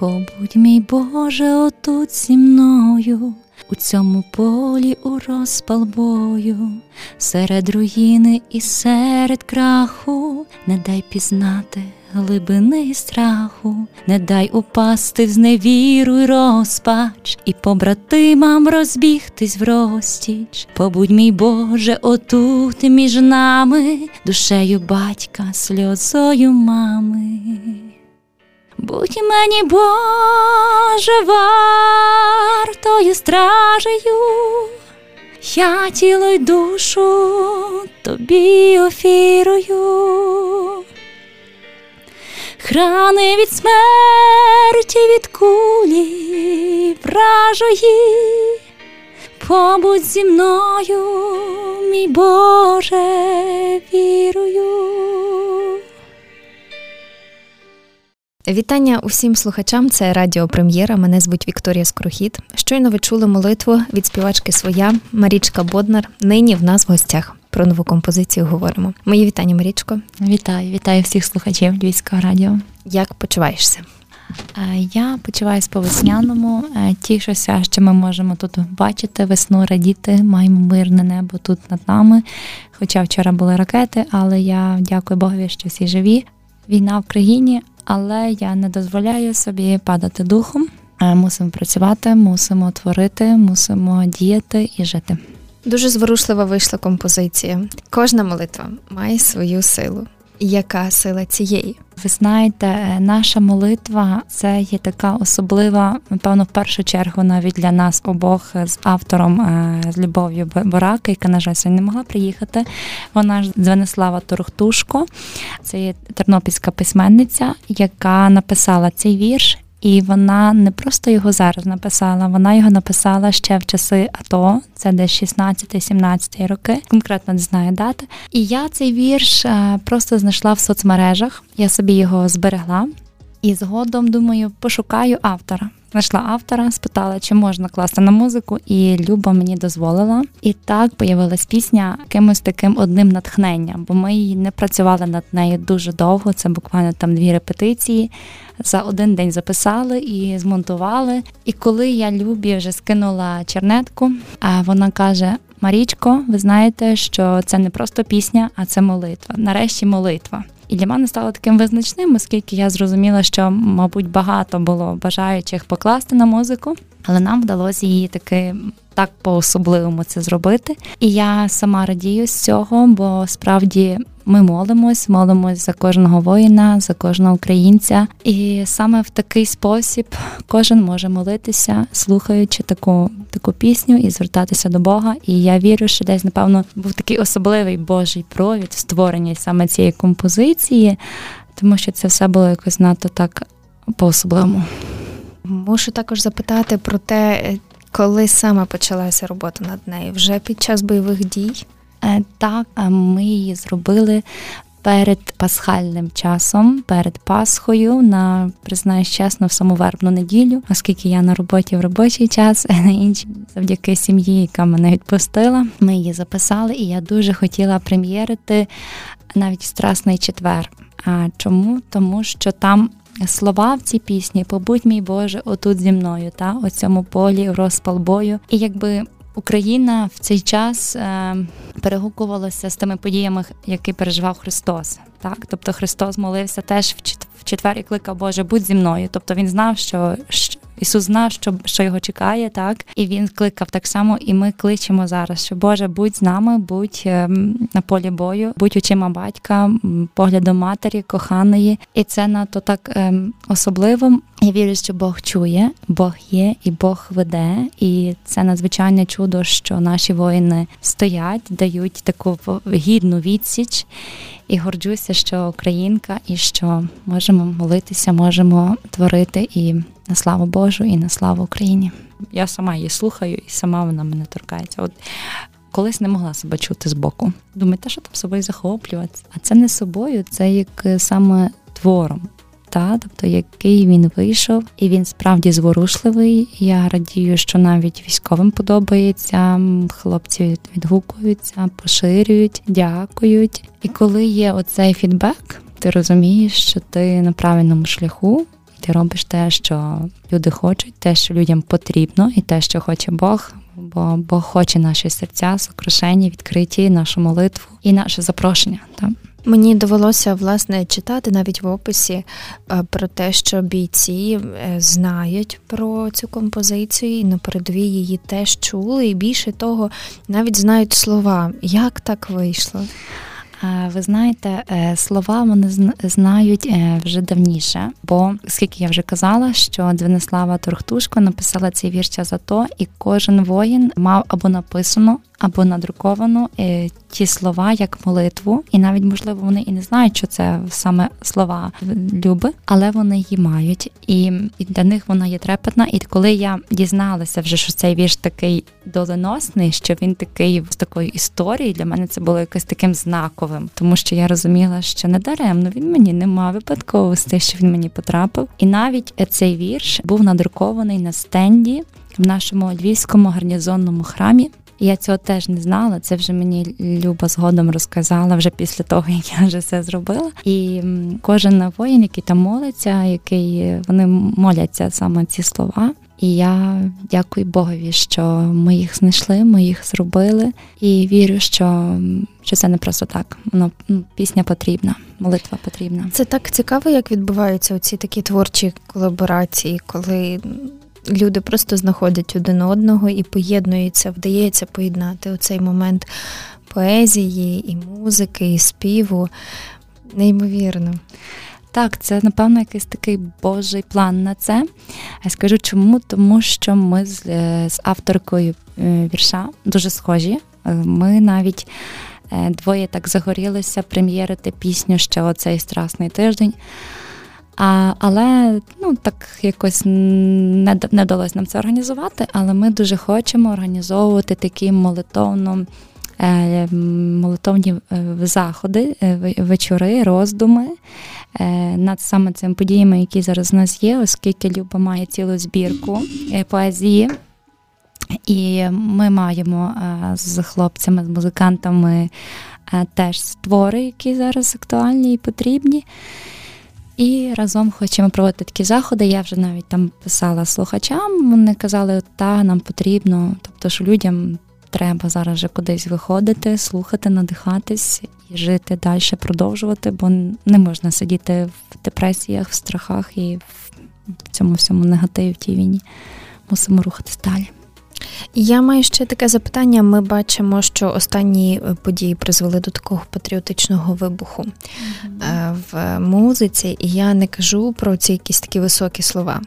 Побудь, мій Боже, отут зі мною, у цьому полі у розпал бою, серед руїни і серед краху, не дай пізнати глибини страху, не дай упасти в зневіру й розпач, і побратимам розбігтись в розтіч. Побудь, мій Боже, отут між нами, душею батька, сльозою мами. Будь мені, Боже, вартою стражею, я тіло й душу тобі офірую, храни від смерті, від кулі вражої, побудь зі мною, мій Боже, вірую. Вітання усім слухачам. Це Радіо Прем'єра. Мене звуть Вікторія Скорохід. Щойно ви чули молитву від співачки своя Марічка Боднар. Нині в нас в гостях про нову композицію говоримо. Мої вітання, Марічко. Вітаю, вітаю всіх слухачів Львівського радіо. Як почуваєшся? Я почуваюся по весняному. Тішуся, що ми можемо тут бачити весну, радіти. Маємо мирне небо тут над нами. Хоча вчора були ракети, але я дякую Богові, що всі живі. Війна в країні, але я не дозволяю собі падати духом. Е, мусимо працювати, мусимо творити, мусимо діяти і жити. Дуже зворушлива вийшла композиція. Кожна молитва має свою силу. Яка сила цієї? Ви знаєте, е, наша молитва це є така особлива, напевно, в першу чергу навіть для нас обох з автором е, з Любов'ю Борака, яка, на жаль, сьогодні не могла приїхати. Вона ж Звенислава Торохтушко, це є тернопільська письменниця, яка написала цей вірш. І вона не просто його зараз написала, вона його написала ще в часи АТО, це десь 16-17 роки, конкретно не знаю дати. І я цей вірш е, просто знайшла в соцмережах, я собі його зберегла. І згодом думаю, пошукаю автора. Знайшла автора, спитала, чи можна класти на музику, і Люба мені дозволила. І так появилась пісня якимось таким одним натхненням, бо ми її не працювали над нею дуже довго. Це буквально там дві репетиції. За один день записали і змонтували. І коли я Любі вже скинула чернетку, вона каже: Марічко, ви знаєте, що це не просто пісня, а це молитва. Нарешті молитва. І для мене стало таким визначним, оскільки я зрозуміла, що, мабуть, багато було бажаючих покласти на музику, але нам вдалося її таки так по-особливому це зробити. І я сама радію з цього, бо справді ми молимось, молимось за кожного воїна, за кожного українця. І саме в такий спосіб кожен може молитися, слухаючи таку таку пісню і звертатися до Бога. І я вірю, що десь, напевно, був такий особливий Божий провід в створенні саме цієї композиції, тому що це все було якось надто так по-особливому. Мушу також запитати про те, коли саме почалася робота над нею? Вже під час бойових дій? Е, так, ми її зробили. Перед пасхальним часом, перед Пасхою, на признаюсь чесно, в саму вербну неділю, оскільки я на роботі в робочий час, на іншій завдяки сім'ї, яка мене відпустила, ми її записали, і я дуже хотіла прем'єрити навіть страсний четвер. А чому? Тому що там слова в цій пісні Побудь мій Боже, отут зі мною, та у цьому полі розпал бою. І якби Україна в цей час е, перегукувалася з тими подіями, які переживав Христос. Так, тобто Христос молився теж в четвер і кликав Боже, будь зі мною. Тобто він знав, що Ісус знав, що що його чекає, так і він кликав так само, і ми кличемо зараз, що Боже, будь з нами, будь ем, на полі бою, будь очима батька, поглядом матері, коханої, і це надто так ем, особливо. Я вірю, що Бог чує, Бог є і Бог веде, і це надзвичайне чудо, що наші воїни стоять, дають таку гідну відсіч. І горджуся, що українка, і що можемо молитися, можемо творити і на славу Божу, і на славу Україні. Я сама її слухаю, і сама вона мене торкається. От колись не могла себе чути збоку. Думаю, та що там собою захоплюватися? А це не собою, це як е, саме твором. Та, тобто, який він вийшов, і він справді зворушливий. Я радію, що навіть військовим подобається. Хлопці відгукуються, поширюють, дякують. І коли є оцей фідбек, ти розумієш, що ти на правильному шляху, Ти робиш те, що люди хочуть, те, що людям потрібно, і те, що хоче Бог. Бо Бог хоче наші серця, сокрушені, відкриті, нашу молитву і наше запрошення. Так? Мені довелося власне читати навіть в описі е, про те, що бійці е, знають про цю композицію і на передовій її теж чули, і більше того, навіть знають слова. Як так вийшло? Ви знаєте, е, слова вони знають вже давніше, бо скільки я вже казала, що Двенислава Торхтушко написала цей вірш за то, і кожен воїн мав або написано, або надруковано е, ті слова як молитву, і навіть можливо вони і не знають, що це саме слова люби, але вони її мають, і для них вона є трепетна. І коли я дізналася вже, що цей вірш такий доленосний, що він такий з такої історії, для мене це було якось таким знаковим, тому що я розуміла, що не даремно він мені нема випадковостей, що він мені потрапив. І навіть цей вірш був надрукований на стенді в нашому львівському гарнізонному храмі. Я цього теж не знала. Це вже мені Люба згодом розказала вже після того, як я вже все зробила. І кожен воїн, який там молиться, який вони моляться саме ці слова. І я дякую Богові, що ми їх знайшли, ми їх зробили, і вірю, що що це не просто так. Воно ну, пісня потрібна, молитва потрібна. Це так цікаво, як відбуваються оці такі творчі колаборації, коли люди просто знаходять один одного і поєднуються, вдається поєднати оцей момент поезії, і музики, і співу. Неймовірно. Так, це напевно якийсь такий божий план на це. Я скажу чому? Тому що ми з, е, з авторкою е, вірша дуже схожі. Е, ми навіть двоє так загорілися прем'єрити пісню ще оцей страсний тиждень. А, Але ну так якось не не вдалося нам це організувати. Але ми дуже хочемо організовувати такі молитовно. Е, молитовні е, заходи, е, вечори, роздуми над саме цими подіями, які зараз у нас є, оскільки Люба має цілу збірку поезії. І ми маємо з хлопцями, з музикантами теж створи, які зараз актуальні і потрібні. І разом хочемо проводити такі заходи. Я вже навіть там писала слухачам. Вони казали, та нам потрібно, тобто, що людям треба зараз вже кудись виходити, слухати, надихатись і жити далі, продовжувати, бо не можна сидіти в депресіях, в страхах і в цьому всьому негативі в тій війні. Мусимо рухатись далі. Я маю ще таке запитання. Ми бачимо, що останні е, події призвели до такого патріотичного вибуху mm-hmm. в музиці, і я не кажу про ці якісь такі високі слова.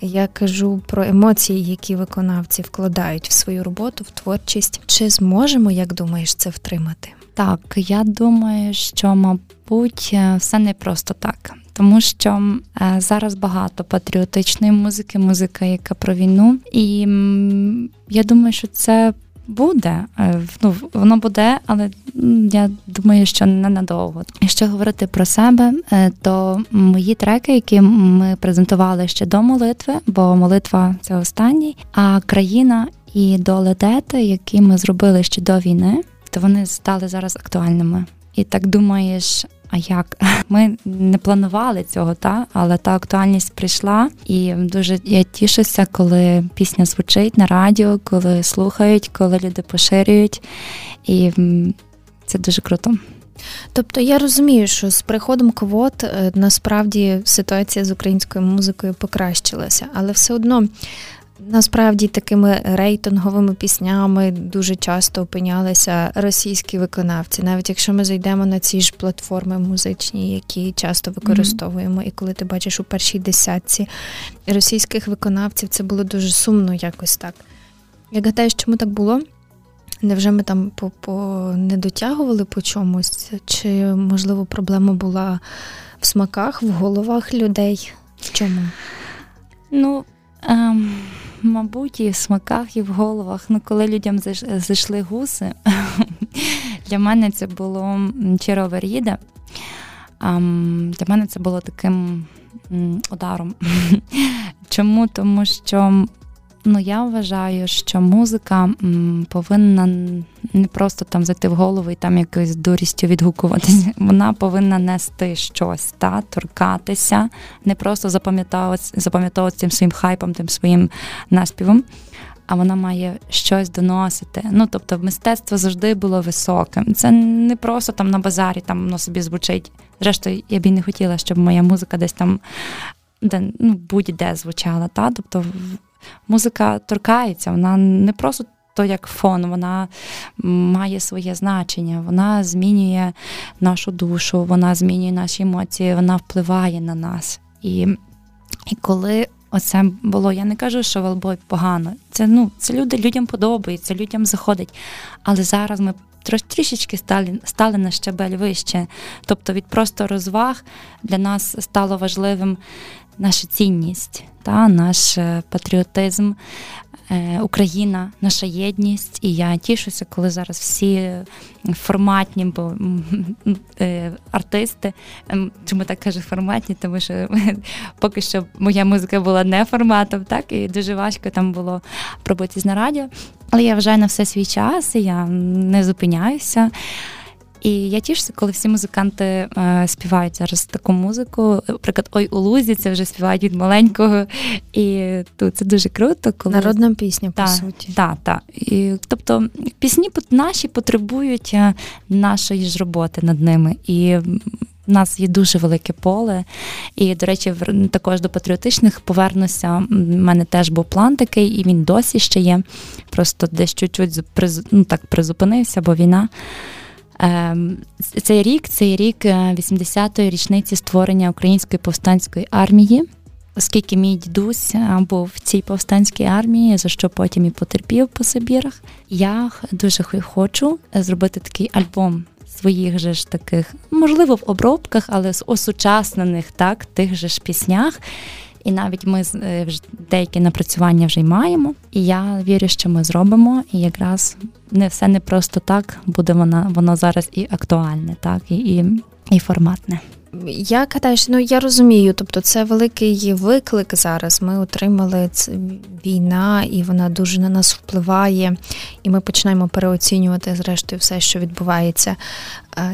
Я кажу про емоції, які виконавці вкладають в свою роботу, в творчість. Чи зможемо, як думаєш, це втримати? Так, я думаю, що мабуть е, все не просто так тому що е, зараз багато патріотичної музики, музика, яка про війну, і я думаю, що це. Буде, е, ну воно буде, але я думаю, що ненадовго. Якщо говорити про себе, е, то мої треки, які ми презентували ще до молитви, бо молитва це останній. А країна і доледети, які ми зробили ще до війни, то вони стали зараз актуальними. І так думаєш, а як? Ми не планували цього, та? Але та актуальність прийшла, і дуже я тішуся, коли пісня звучить на радіо, коли слухають, коли люди поширюють, і це дуже круто. Тобто я розумію, що з приходом квот е, насправді ситуація з українською музикою покращилася, але все одно Насправді такими рейтинговими піснями дуже часто опинялися російські виконавці, навіть якщо ми зайдемо на ці ж платформи музичні, які часто використовуємо, mm-hmm. і коли ти бачиш у першій десятці російських виконавців, це було дуже сумно якось так. Я гадаю, чому так було? Невже ми там по, по не дотягували по чомусь? Чи можливо проблема була в смаках, в головах людей? В чому? Ну. Ем... Мабуть, і в смаках, і в головах. Ну, коли людям зайшли гуси, для мене це було черова ріда. Для мене це було таким ударом. Чому? Тому що Ну, я вважаю, що музика м, повинна не просто там зайти в голову і там якоюсь дурістю відгукуватися. Вона повинна нести щось, та торкатися, не просто запам'ятовувати запам'ятовувати цим своїм хайпом, тим своїм наспівом. А вона має щось доносити. Ну тобто, мистецтво завжди було високим. Це не просто там на базарі, там воно собі звучить. Зрештою, я б і не хотіла, щоб моя музика десь там де ну будь-де звучала. Та тобто музика торкається, вона не просто то як фон, вона має своє значення, вона змінює нашу душу, вона змінює наші емоції, вона впливає на нас. І і коли оце було, я не кажу, що Велбой погано. Це ну, це люди, людям подобається, людям заходить. Але зараз ми трішечки стали стали на щабель вище. Тобто від просто розваг для нас стало важливим наша цінність, та, наш е, патріотизм, е, Україна, наша єдність. І я тішуся, коли зараз всі форматні бо, е, артисти, ем, чому так кажу форматні, тому що поки що моя музика була не форматом, так, і дуже важко там було пробитись на радіо. Але я вважаю на все свій час, і я не зупиняюся. І я тішуся, коли всі музиканти е, співають зараз таку музику. Наприклад, ой у лузі це вже співають від маленького. І тут це дуже круто. коли... Народна пісня, по суті. Так, так. Тобто пісні наші потребують е, нашої ж роботи над ними. І у нас є дуже велике поле, і, до речі, також до патріотичних повернуся. У мене теж був план такий, і він досі ще є. Просто десь чуть-чуть ну, так призупинився, бо війна. Ем, цей рік цей рік 80-ї е, річниці створення Української повстанської армії, оскільки мій дідусь е, був в цій повстанській армії, за що потім і потерпів по Сибірах. Я дуже хочу зробити такий альбом своїх же ж таких, можливо, в обробках, але з осучаснених так, тих же ж піснях. І навіть ми е, деякі напрацювання вже й маємо. І я вірю, що ми зробимо. І якраз не все не просто так буде воно, воно зараз і актуальне, так і, і, і форматне. Я гадаю, ну я розумію, тобто це великий виклик зараз. Ми отримали це війна, і вона дуже на нас впливає, і ми починаємо переоцінювати зрештою все, що відбувається.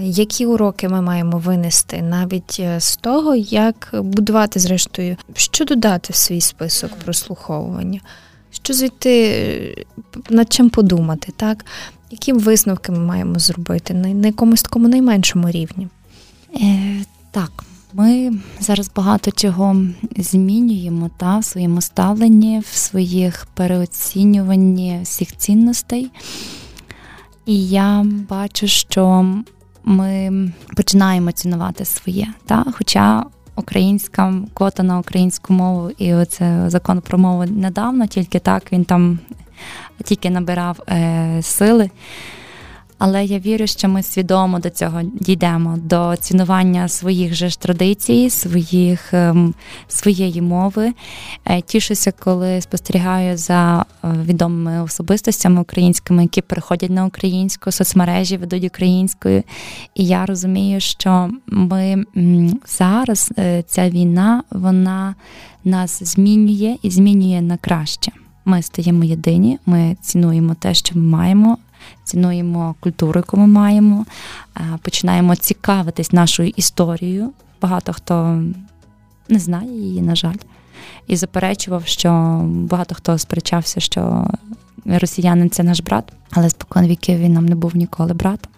Які уроки ми маємо винести навіть е, з того, як будувати, зрештою, що додати в свій список прослуховування, що звідти над чим подумати, так? Які висновки ми маємо зробити на якомусь такому найменшому рівні? Так, ми зараз багато чого змінюємо та, в своєму ставленні, в своїх переоцінюванні всіх цінностей. І я бачу, що ми починаємо цінувати своє. Та? Хоча українська квота на українську мову і оце закон про мову недавно, тільки так він там тільки набирав е, сили. Але я вірю, що ми свідомо до цього дійдемо, до цінування своїх же ж традицій, своїх ем, своєї мови. Е, тішуся, коли спостерігаю за е, відомими особистостями українськими, які переходять на українську, соцмережі ведуть українською. І я розумію, що ми зараз е, ця війна вона нас змінює і змінює на краще. Ми стаємо єдині, ми цінуємо те, що ми маємо цінуємо культуру, яку ми маємо, е, починаємо цікавитись нашою історією. Багато хто не знає її, на жаль, і заперечував, що багато хто сперечався, що росіянин це наш брат, але спокон віків він нам не був ніколи братом.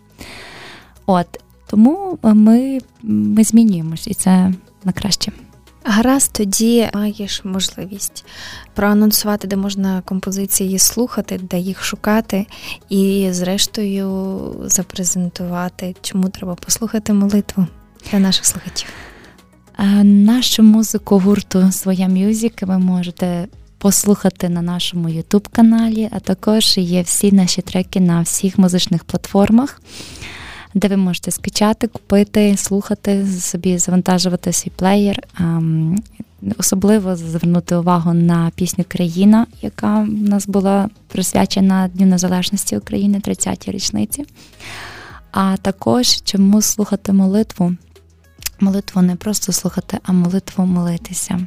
От тому ми, ми змінюємось, і це на краще. Гаразд, тоді маєш можливість проанонсувати, де можна композиції слухати, де їх шукати, і, зрештою, запрезентувати, чому треба послухати молитву для наших слухачів. Нашу музику гурту Своя Мюзик ви можете послухати на нашому Ютуб-каналі, а також є всі наші треки на всіх музичних платформах де ви можете скачати, купити, слухати, собі завантажувати свій плеєр. Особливо звернути увагу на пісню Країна, яка в нас була присвячена Дню Незалежності України 30-й річниці. А також чому слухати молитву. Молитву не просто слухати, а молитву молитися,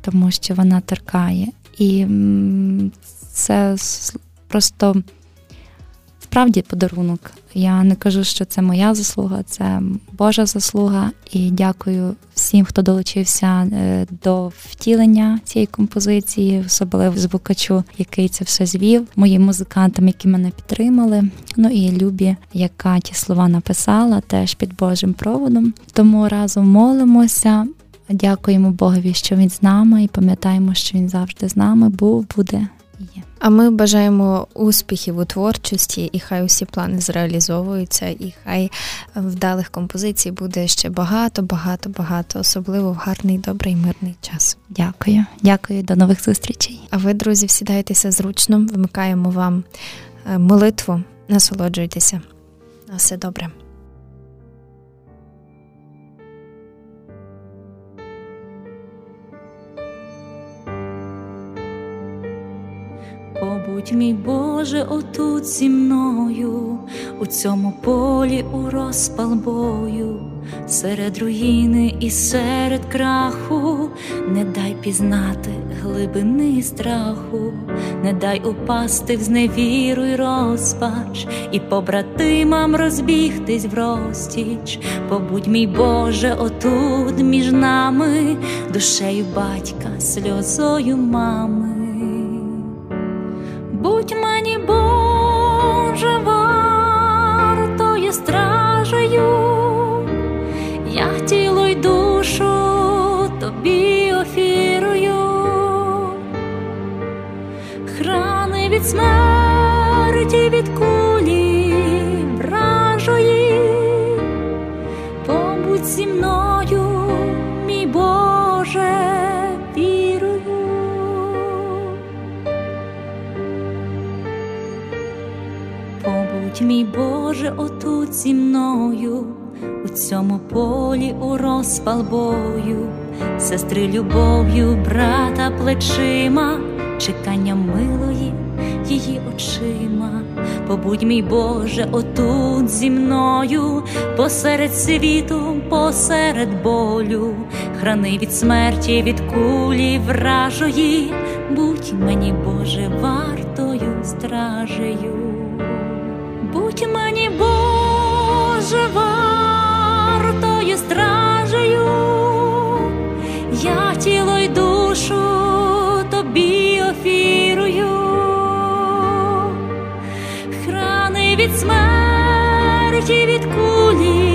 тому що вона торкає. і це просто справді подарунок. Я не кажу, що це моя заслуга, це Божа заслуга. І дякую всім, хто долучився е, до втілення цієї композиції, особливо звукачу, який це все звів, моїм музикантам, які мене підтримали. Ну і Любі, яка ті слова написала, теж під Божим проводом. Тому разом молимося. Дякуємо Богові, що він з нами, і пам'ятаємо, що він завжди з нами був, буде є. А ми бажаємо успіхів у творчості, і хай усі плани зреалізовуються, і хай вдалих композицій буде ще багато, багато, багато, особливо в гарний, добрий, мирний час. Дякую, дякую, до нових зустрічей. А ви, друзі, всідайтеся зручно, вимикаємо вам е, молитву, насолоджуйтеся. На все добре. Побудь, мій Боже, отут зі мною, у цьому полі у розпал бою, серед руїни і серед краху, не дай пізнати глибини страху, не дай упасти в зневіру й розпач, і побратимам розбігтись в розтіч. Побудь, мій Боже, отут між нами, душею батька, сльозою мами розпал бою, сестри любов'ю, брата плечима, чекання милої її очима, побудь мій Боже, отут зі мною, посеред світу, посеред болю, храни від смерті, від кулі вражої, будь мені, Боже, вартою стражею. Будь мені, Боже, вартою від смерті, від кулі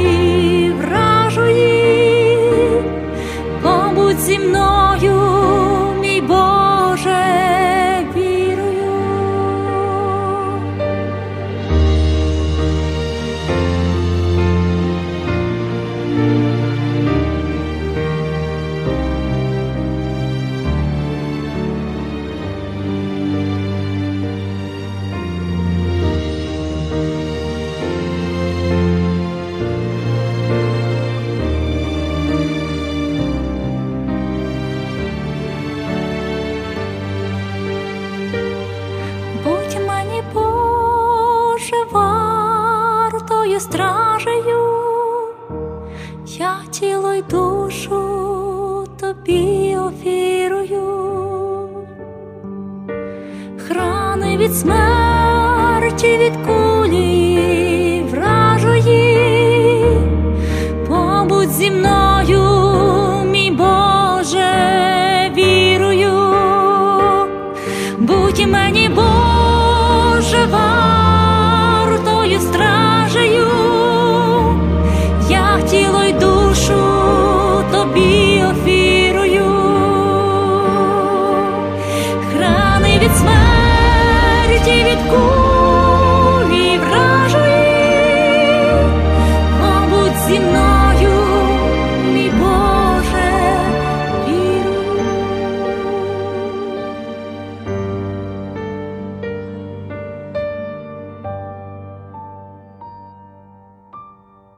від смерті